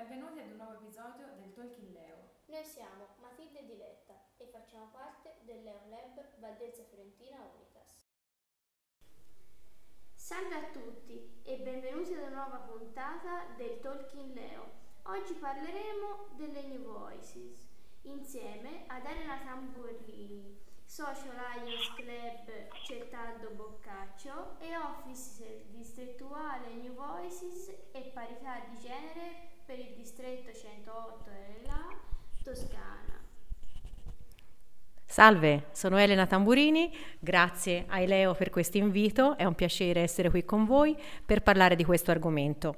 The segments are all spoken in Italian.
benvenuti ad un nuovo episodio del Talking Leo. Noi siamo Matilde e Diletta e facciamo parte del Leo Lab Valdelsa Fiorentina Unitas. Salve a tutti e benvenuti ad una nuova puntata del Talking Leo. Oggi parleremo delle New Voices insieme ad Elena Tamburlini, Social Lions Club Certaldo Boccaccio e Office distrettuale New Voices e parità di genere per il distretto 108 della Toscana. Salve, sono Elena Tamburini, grazie a Eleo per questo invito, è un piacere essere qui con voi per parlare di questo argomento.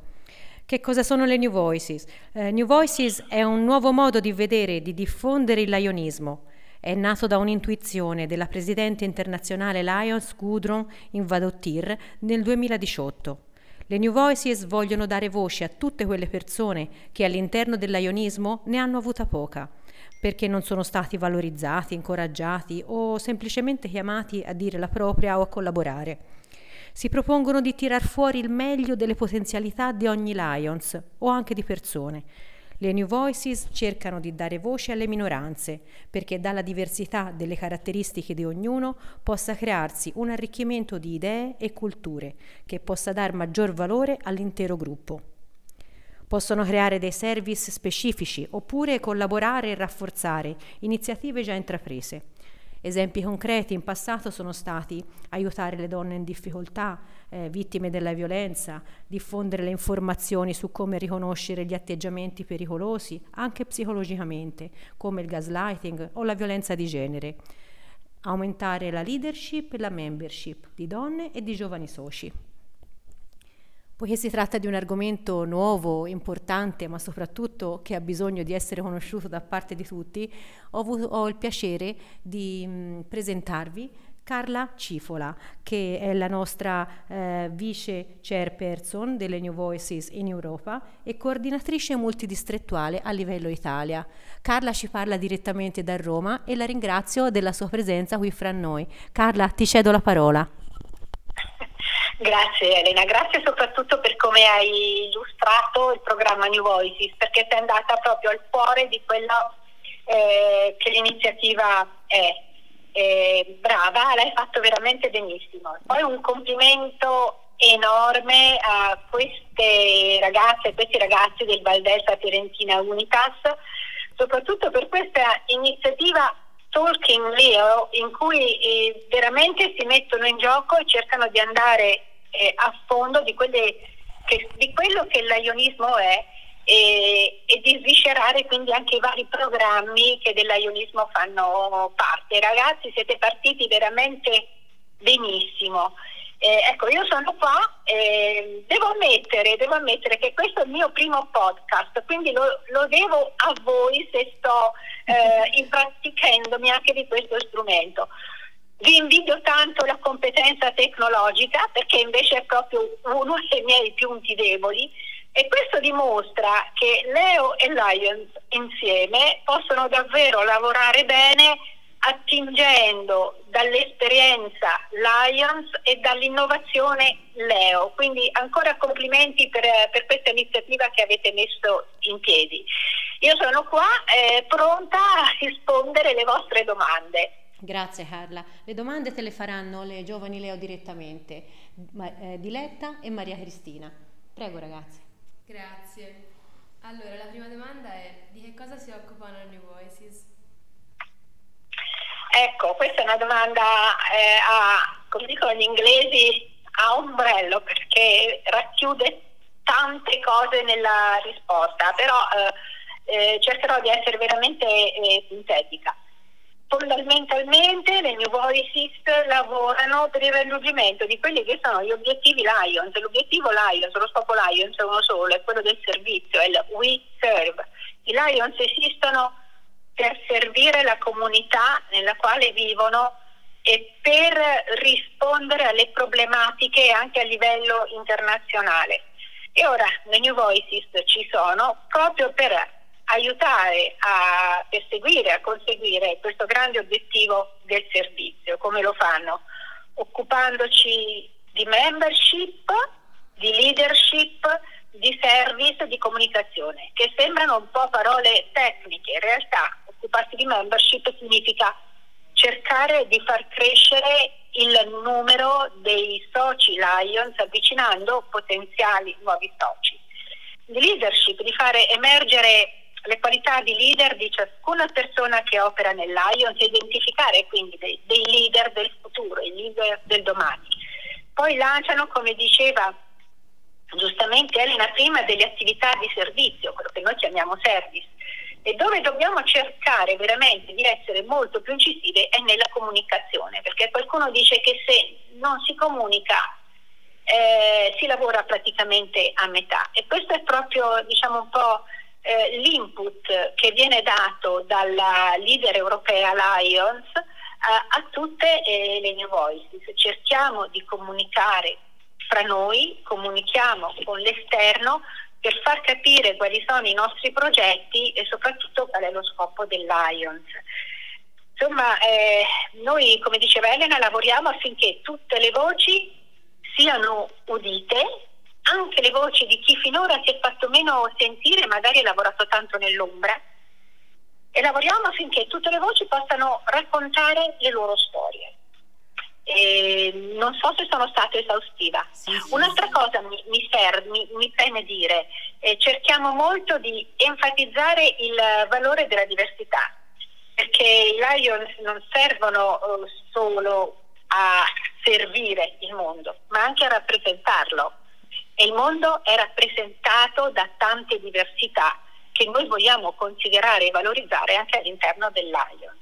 Che cosa sono le New Voices? Uh, New Voices è un nuovo modo di vedere e di diffondere il lionismo. È nato da un'intuizione della presidente internazionale Lions Gudrun Invadottir nel 2018. Le New Voices vogliono dare voce a tutte quelle persone che all'interno dell'ionismo ne hanno avuta poca, perché non sono stati valorizzati, incoraggiati o semplicemente chiamati a dire la propria o a collaborare. Si propongono di tirar fuori il meglio delle potenzialità di ogni Lions o anche di persone le New Voices cercano di dare voce alle minoranze, perché dalla diversità delle caratteristiche di ognuno possa crearsi un arricchimento di idee e culture che possa dar maggior valore all'intero gruppo. Possono creare dei service specifici oppure collaborare e rafforzare iniziative già intraprese. Esempi concreti in passato sono stati aiutare le donne in difficoltà, eh, vittime della violenza, diffondere le informazioni su come riconoscere gli atteggiamenti pericolosi, anche psicologicamente, come il gaslighting o la violenza di genere, aumentare la leadership e la membership di donne e di giovani soci. Poiché si tratta di un argomento nuovo, importante, ma soprattutto che ha bisogno di essere conosciuto da parte di tutti, ho, avuto, ho il piacere di mh, presentarvi Carla Cifola, che è la nostra eh, vice chairperson delle New Voices in Europa e coordinatrice multidistrettuale a livello Italia. Carla ci parla direttamente da Roma e la ringrazio della sua presenza qui fra noi. Carla, ti cedo la parola. Grazie Elena, grazie soprattutto per come hai illustrato il programma New Voices, perché sei andata proprio al cuore di quello eh, che l'iniziativa è. Eh, brava, l'hai fatto veramente benissimo. Poi un complimento enorme a queste ragazze e questi ragazzi del Valdelsa Fiorentina Unitas, soprattutto per questa iniziativa Talking Leo in cui eh, veramente si mettono in gioco e cercano di andare eh, a fondo di, che, di, quello che l'ionismo è e, e, di sviscerare quindi anche i vari programmi che dell'ionismo fanno parte. Ragazzi, siete partiti veramente benissimo. Eh, ecco, io sono qua e devo ammettere, devo ammettere che questo è il mio primo podcast, quindi lo, lo devo a voi se sto eh, impraticandomi anche di questo strumento. Vi invidio tanto la competenza tecnologica perché invece è proprio uno dei miei punti deboli e questo dimostra che Leo e Lions insieme possono davvero lavorare bene attingendo dall'esperienza Lions e dall'innovazione Leo. Quindi ancora complimenti per, per questa iniziativa che avete messo in piedi. Io sono qua eh, pronta a rispondere alle vostre domande. Grazie Carla. Le domande te le faranno le giovani Leo direttamente, eh, Diletta e Maria Cristina. Prego ragazzi. Grazie. Allora, la prima domanda è di che cosa si occupano New Voices? Ecco, questa è una domanda eh, a, come dicono gli inglesi, a ombrello perché racchiude tante cose nella risposta, però eh, eh, cercherò di essere veramente eh, sintetica. Fondamentalmente le New Voices lavorano per il raggiungimento di quelli che sono gli obiettivi Lions. L'obiettivo Lions, lo scopo Lions è uno solo, è quello del servizio, è il We Serve. I Lions esistono per servire la comunità nella quale vivono e per rispondere alle problematiche anche a livello internazionale. E ora le New Voices ci sono proprio per aiutare a perseguire, a conseguire questo grande obiettivo del servizio. Come lo fanno? Occupandoci di membership, di leadership, di service, di comunicazione, che sembrano un po' parole tecniche, in realtà occuparsi di membership significa cercare di far crescere il numero dei soci Lions avvicinando potenziali nuovi soci. Di leadership, di fare emergere le qualità di leader di ciascuna persona che opera nel Lions e identificare quindi dei, dei leader del futuro, i leader del domani. Poi lanciano, come diceva giustamente Elena prima, delle attività di servizio, quello che noi chiamiamo service, e dove dobbiamo cercare veramente di essere molto più incisive è nella comunicazione, perché qualcuno dice che se non si comunica eh, si lavora praticamente a metà e questo è proprio diciamo un po' eh, l'input che viene dato dalla leader europea Lions eh, a tutte eh, le new voices. Cerchiamo di comunicare fra noi, comunichiamo con l'esterno per far capire quali sono i nostri progetti e soprattutto qual è lo scopo del Lions. Insomma, eh, noi, come diceva Elena, lavoriamo affinché tutte le voci siano udite anche le voci di chi finora si è fatto meno sentire, magari ha lavorato tanto nell'ombra, e lavoriamo affinché tutte le voci possano raccontare le loro storie. E non so se sono stata esaustiva. Sì, sì, Un'altra sì. cosa mi, mi, serve, mi, mi preme dire, eh, cerchiamo molto di enfatizzare il valore della diversità, perché i Lions non servono uh, solo a servire il mondo, ma anche a rappresentarlo e il mondo è rappresentato da tante diversità che noi vogliamo considerare e valorizzare anche all'interno del Lion.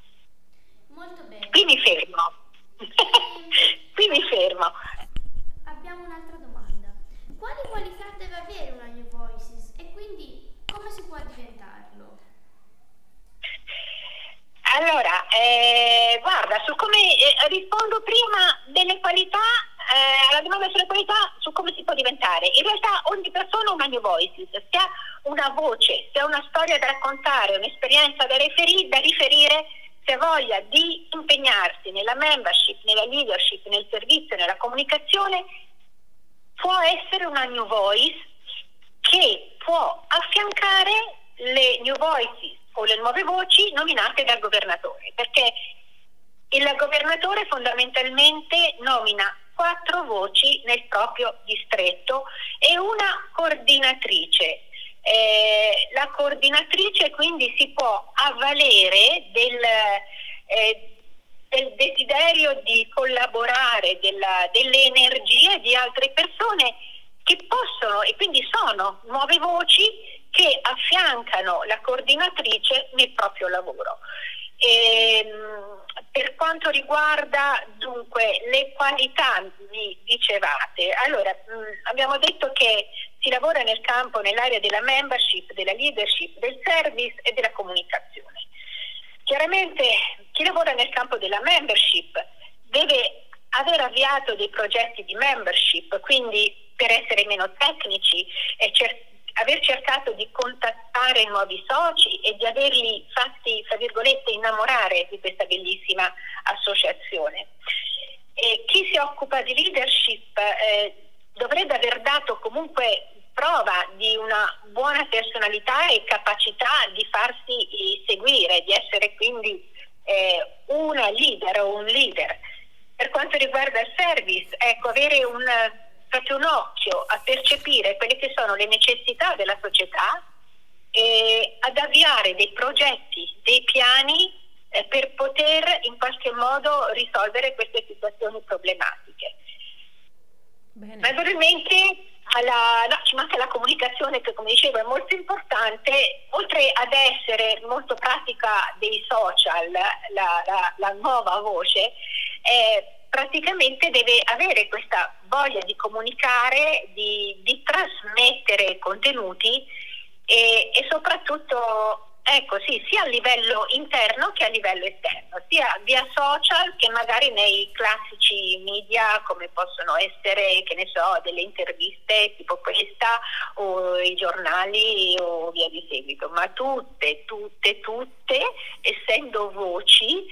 Molto bene. Qui mi fermo. Qui mi fermo. Abbiamo un'altra domanda. Quali qualità deve avere una New Voices e quindi come si può diventarlo? Allora, eh, guarda, su come eh, rispondo prima delle qualità eh, alla domanda sulle qualità, su come si può diventare. In realtà ogni persona ha una new voices, se ha una voce, se ha una storia da raccontare, un'esperienza da, riferi- da riferire, se ha voglia di impegnarsi nella membership, nella leadership, nel servizio, nella comunicazione, può essere una new voice che può affiancare le new voices o le nuove voci nominate dal governatore, perché il governatore fondamentalmente nomina quattro voci nel proprio distretto e una coordinatrice. Eh, la coordinatrice quindi si può avvalere del, eh, del desiderio di collaborare, della, delle energie di altre persone che possono e quindi sono nuove voci che affiancano la coordinatrice nel proprio lavoro. E, ehm, per quanto riguarda dunque le qualità, mi dicevate, allora mh, mm, abbiamo detto che si lavora nel campo, nell'area della membership, della leadership, del service e della comunicazione. Chiaramente chi lavora nel campo della membership deve aver avviato dei progetti di membership, quindi per essere meno tecnici e cer- aver cercato di contattare nuovi soci e di averli fatti, fra virgolette, innamorare di questa bellissima associazione. E chi si occupa di leadership eh, dovrebbe aver dato comunque prova di una buona personalità e capacità di farsi seguire, di essere quindi eh, una leader o un leader. Per quanto riguarda il service, ecco, avere un proprio un occhio a percepire quelle che sono le necessità della società e ad avviare dei progetti, dei piani eh, per poter in qualche modo risolvere queste situazioni problematiche. Bene. Naturalmente alla, no, ci manca la comunicazione che come dicevo è molto importante, oltre ad essere molto pratica dei social, la, la, la nuova voce, eh, praticamente deve avere questa voglia di comunicare, di, di trasmettere contenuti e, e soprattutto Ecco, sì, sia a livello interno che a livello esterno, sia via social che magari nei classici media come possono essere, che ne so, delle interviste tipo questa o i giornali o via di seguito, ma tutte, tutte, tutte, essendo voci,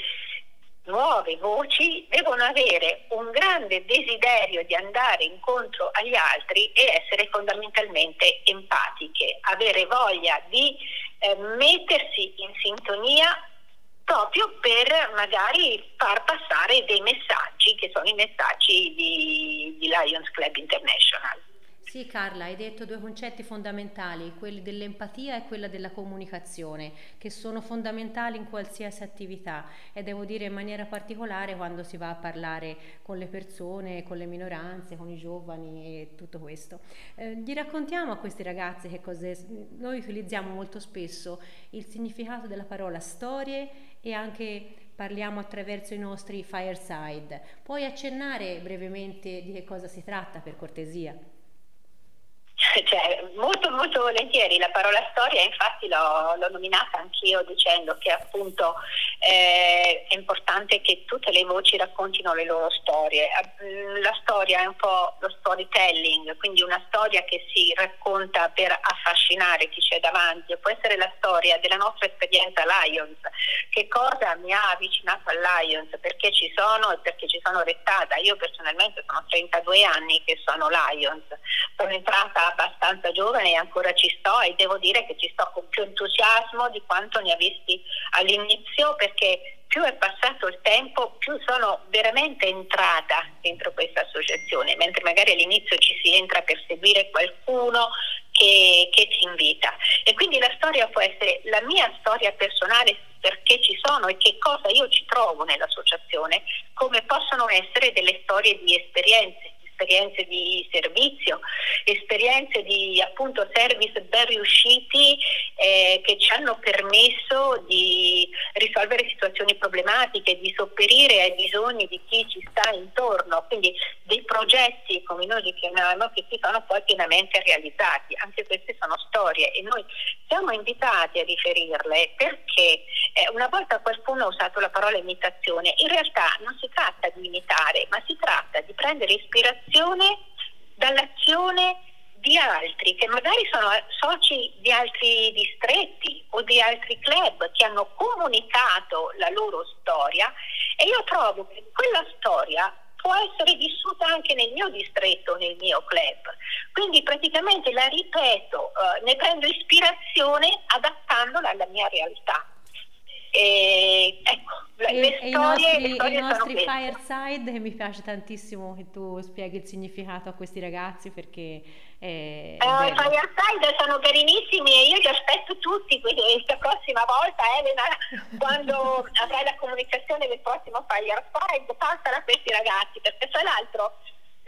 nuove voci devono avere un grande desiderio di andare incontro agli altri e essere fondamentalmente empatiche, avere voglia di eh, mettersi in sintonia proprio per magari far passare dei messaggi che sono i messaggi di, di Lions Club International. Sì, Carla, hai detto due concetti fondamentali, quelli dell'empatia e quella della comunicazione, che sono fondamentali in qualsiasi attività e devo dire in maniera particolare quando si va a parlare con le persone, con le minoranze, con i giovani e tutto questo. Eh, gli raccontiamo a questi ragazzi che cos'è, noi utilizziamo molto spesso il significato della parola storie e anche parliamo attraverso i nostri fireside. Puoi accennare brevemente di che cosa si tratta per cortesia? Cioè, molto molto volentieri, la parola storia infatti l'ho, l'ho nominata anch'io dicendo che appunto eh, è importante che tutte le voci raccontino le loro storie. Mm, la storia è un po' lo storytelling, quindi una storia che si racconta per affascinare chi c'è davanti, può essere la storia della nostra esperienza Lions, che cosa mi ha avvicinato al Lions, perché ci sono e perché ci sono restata. Io personalmente sono 32 anni che sono Lions, sono entrata abbastanza giovane e ancora ci sto e devo dire che ci sto con più entusiasmo di quanto ne avessi all'inizio perché più è passato il tempo più sono veramente entrata dentro questa associazione, mentre magari all'inizio ci si entra per seguire qualcuno che, che ti invita. E quindi la storia può essere la mia storia personale perché ci sono e che cosa io ci trovo nell'associazione, come possono essere delle storie di esperienze esperienze di servizio, esperienze di appunto service ben riusciti eh, che ci hanno permesso di risolvere situazioni problematiche, di sopperire ai bisogni di chi ci sta intorno, quindi dei progetti come noi li chiamiamo che si sono poi pienamente realizzati. Anche queste sono storie e noi siamo invitati a riferirle perché eh, una volta qualcuno ha usato la parola imitazione, in realtà non si tratta di imitare, ma si tratta di prendere ispirazione ispirazione dall'azione di altri che magari sono soci di altri distretti o di altri club che hanno comunicato la loro storia e io trovo che quella storia può essere vissuta anche nel mio distretto, nel mio club. Quindi praticamente la ripeto, eh, ne prendo ispirazione adattandola alla mia realtà. E, ecco, e, le e storie, i nostri, i nostri fireside mi piace tantissimo che tu spieghi il significato a questi ragazzi perché è uh, fireside sono carinissimi e io li aspetto tutti questa prossima volta Elena quando avrai la comunicazione del prossimo fireside passala a questi ragazzi perché tra l'altro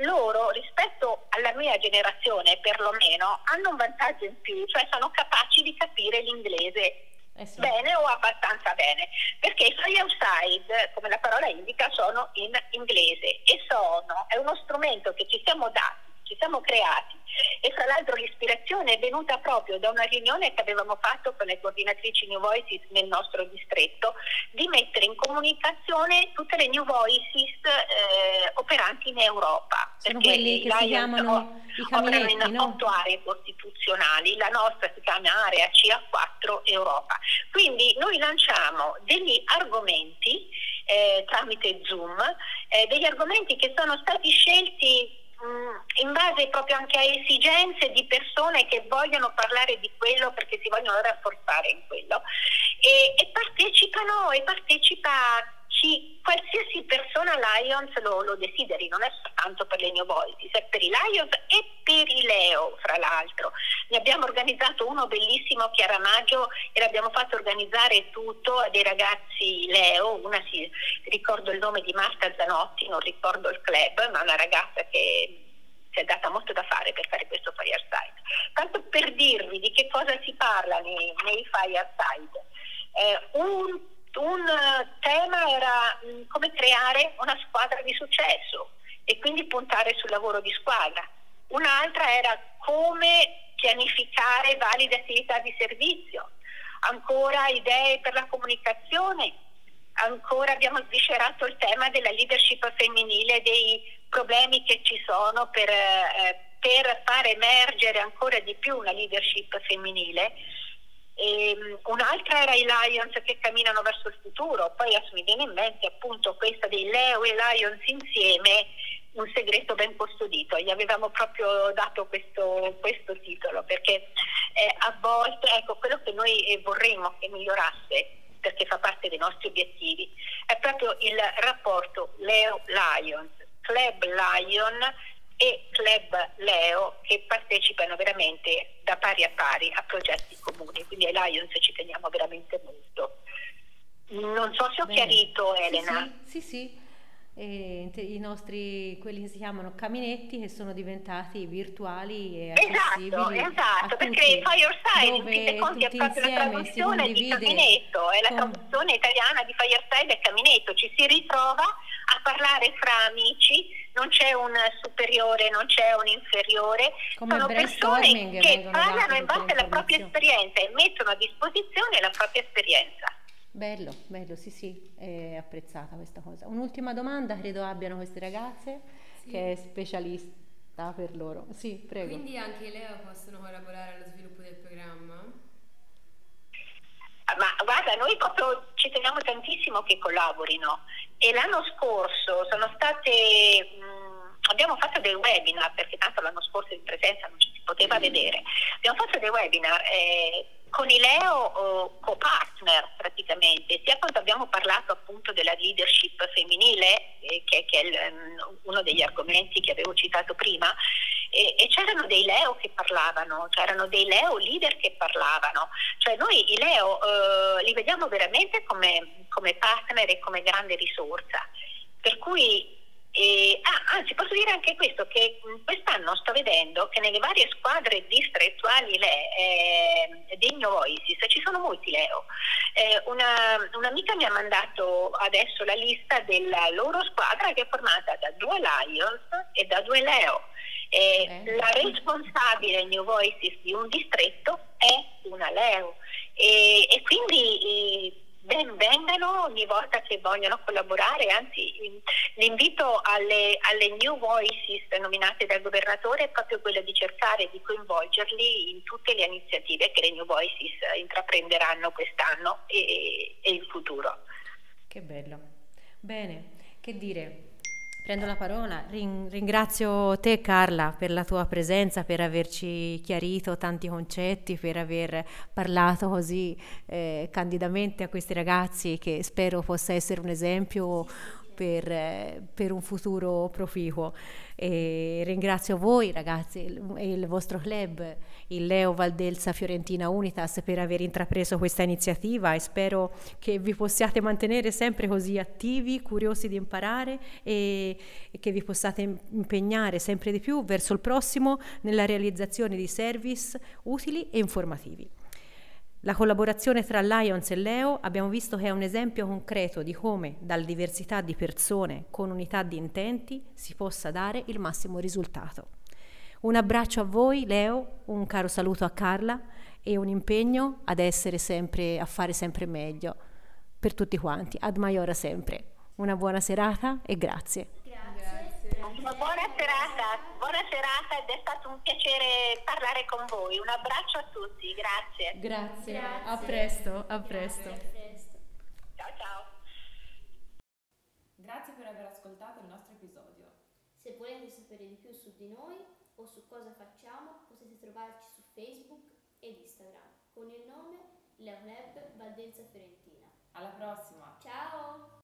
loro rispetto alla mia generazione perlomeno hanno un vantaggio in più cioè sono capaci di capire l'inglese eh sì. bene o abbastanza bene, perché i fly outside, come la parola indica, sono in inglese e sono, è uno strumento che ci siamo dati ci siamo creati e fra l'altro l'ispirazione è venuta proprio da una riunione che avevamo fatto con le coordinatrici New Voices nel nostro distretto di mettere in comunicazione tutte le New Voices eh, operanti in Europa. Sono quelli che si chiamano i caminetti, in no? otto aree costituzionali, la nostra si chiama area CA4 Europa. Quindi noi lanciamo degli argomenti eh, tramite Zoom, eh, degli argomenti che sono stati scelti in base proprio anche a esigenze di persone che vogliono parlare di quello perché si vogliono rafforzare in quello e, e partecipano e partecipa chi, qualsiasi persona Lions lo, lo, desideri, non è soltanto per le New è per i Lions e per i Leo, fra l'altro. Ne abbiamo organizzato uno bellissimo Chiara Maggio e l'abbiamo fatto organizzare tutto a dei ragazzi Leo, una si ricordo il nome di Marta Zanotti, non ricordo il club, ma una ragazza che si è data molto da fare per fare questo fireside. Tanto per dirvi di che cosa si parla nei, nei fireside. Eh, un un eh, tema era mm, come creare una squadra di successo e quindi puntare sul lavoro di squadra. Un'altra era come pianificare valide attività di servizio. Ancora idee per la comunicazione. Ancora abbiamo sviscerato il tema della leadership femminile, dei problemi che ci sono per, eh, per far emergere ancora di più una leadership femminile e, um, un'altra era i Lions che camminano verso il futuro, poi adesso mi viene in mente appunto questa dei Leo e Lions insieme, un segreto ben custodito, gli avevamo proprio dato questo, questo titolo perché eh, a volte, ecco, quello che noi eh, vorremmo che migliorasse perché fa parte dei nostri obiettivi, è proprio il rapporto Leo-Lions, Club Lion e Club Leo che partecipano veramente da pari a pari a progetti comuni, quindi ai Lions ci teniamo veramente molto. Non so se ho Bene. chiarito Elena. Sì, sì, sì e i nostri, quelli che si chiamano caminetti che sono diventati virtuali e esatto, esatto, perché Fireside in fin dei conti è proprio la traduzione di caminetto, è la con... traduzione italiana di Fireside e caminetto, ci si ritrova a parlare fra amici, non c'è un superiore, non c'è un inferiore, Come sono persone che parlano in base alla propria esperienza e mettono a disposizione la propria esperienza. Bello, bello, sì, sì, è apprezzata questa cosa. Un'ultima domanda, credo abbiano queste ragazze, sì. che è specialista per loro. Sì, prego. Quindi anche Leo possono collaborare allo sviluppo del programma? Ma guarda, noi proprio ci teniamo tantissimo che collaborino e l'anno scorso sono state... Mh, abbiamo fatto dei webinar, perché tanto l'anno scorso in presenza non ci si poteva mm. vedere, abbiamo fatto dei webinar eh, con i Leo co-partner praticamente, sia quando abbiamo parlato appunto della leadership femminile, eh, che, che, è il, um, uno degli argomenti che avevo citato prima, e, e, c'erano dei Leo che parlavano, c'erano dei Leo leader che parlavano, cioè noi i Leo eh, li vediamo veramente come, come partner e come grande risorsa. Per cui e, ah, anzi, posso dire anche questo, che quest'anno sto vedendo che nelle varie squadre distrettuali le, eh, di New Voices ci sono molti Leo. Eh, una, un'amica mi ha mandato adesso la lista della loro squadra che è formata da due Lions e da due Leo. Eh, la responsabile New Voices di un distretto è una Leo e, e quindi ben vengano ogni volta che vogliono collaborare, anzi l'invito alle, alle, new voices nominate dal governatore è proprio quello di cercare di coinvolgerli in tutte le iniziative che le new voices intraprenderanno quest'anno e, e in futuro. Che bello. Bene, che dire, Prendo la parola, ringrazio te Carla per la tua presenza, per averci chiarito tanti concetti, per aver parlato così eh, candidamente a questi ragazzi che spero possa essere un esempio per, eh, per un futuro proficuo. E ringrazio voi ragazzi e il vostro club, il Leo Valdelsa Fiorentina Unitas, per aver intrapreso questa iniziativa e spero che vi possiate mantenere sempre così attivi, curiosi di imparare e, e che vi possiate impegnare sempre di più verso il prossimo nella realizzazione di service utili e informativi. La collaborazione tra Lions e Leo abbiamo visto che è un esempio concreto di come dalla diversità di persone con unità di intenti si possa dare il massimo risultato. Un abbraccio a voi Leo, un caro saluto a Carla e un impegno ad essere sempre, a fare sempre meglio per tutti quanti. Ad Maiora sempre. Una buona serata e grazie. Buona serata, buona serata ed è stato un piacere parlare con voi. Un abbraccio a tutti, grazie. Grazie, grazie. a presto, a presto. Ciao ciao. Grazie per aver ascoltato il nostro episodio. Se volete sapere di più su di noi o su cosa facciamo, potete trovarci su Facebook ed Instagram con il nome Leoneb Valdenza Fiorentina. Alla prossima! Ciao!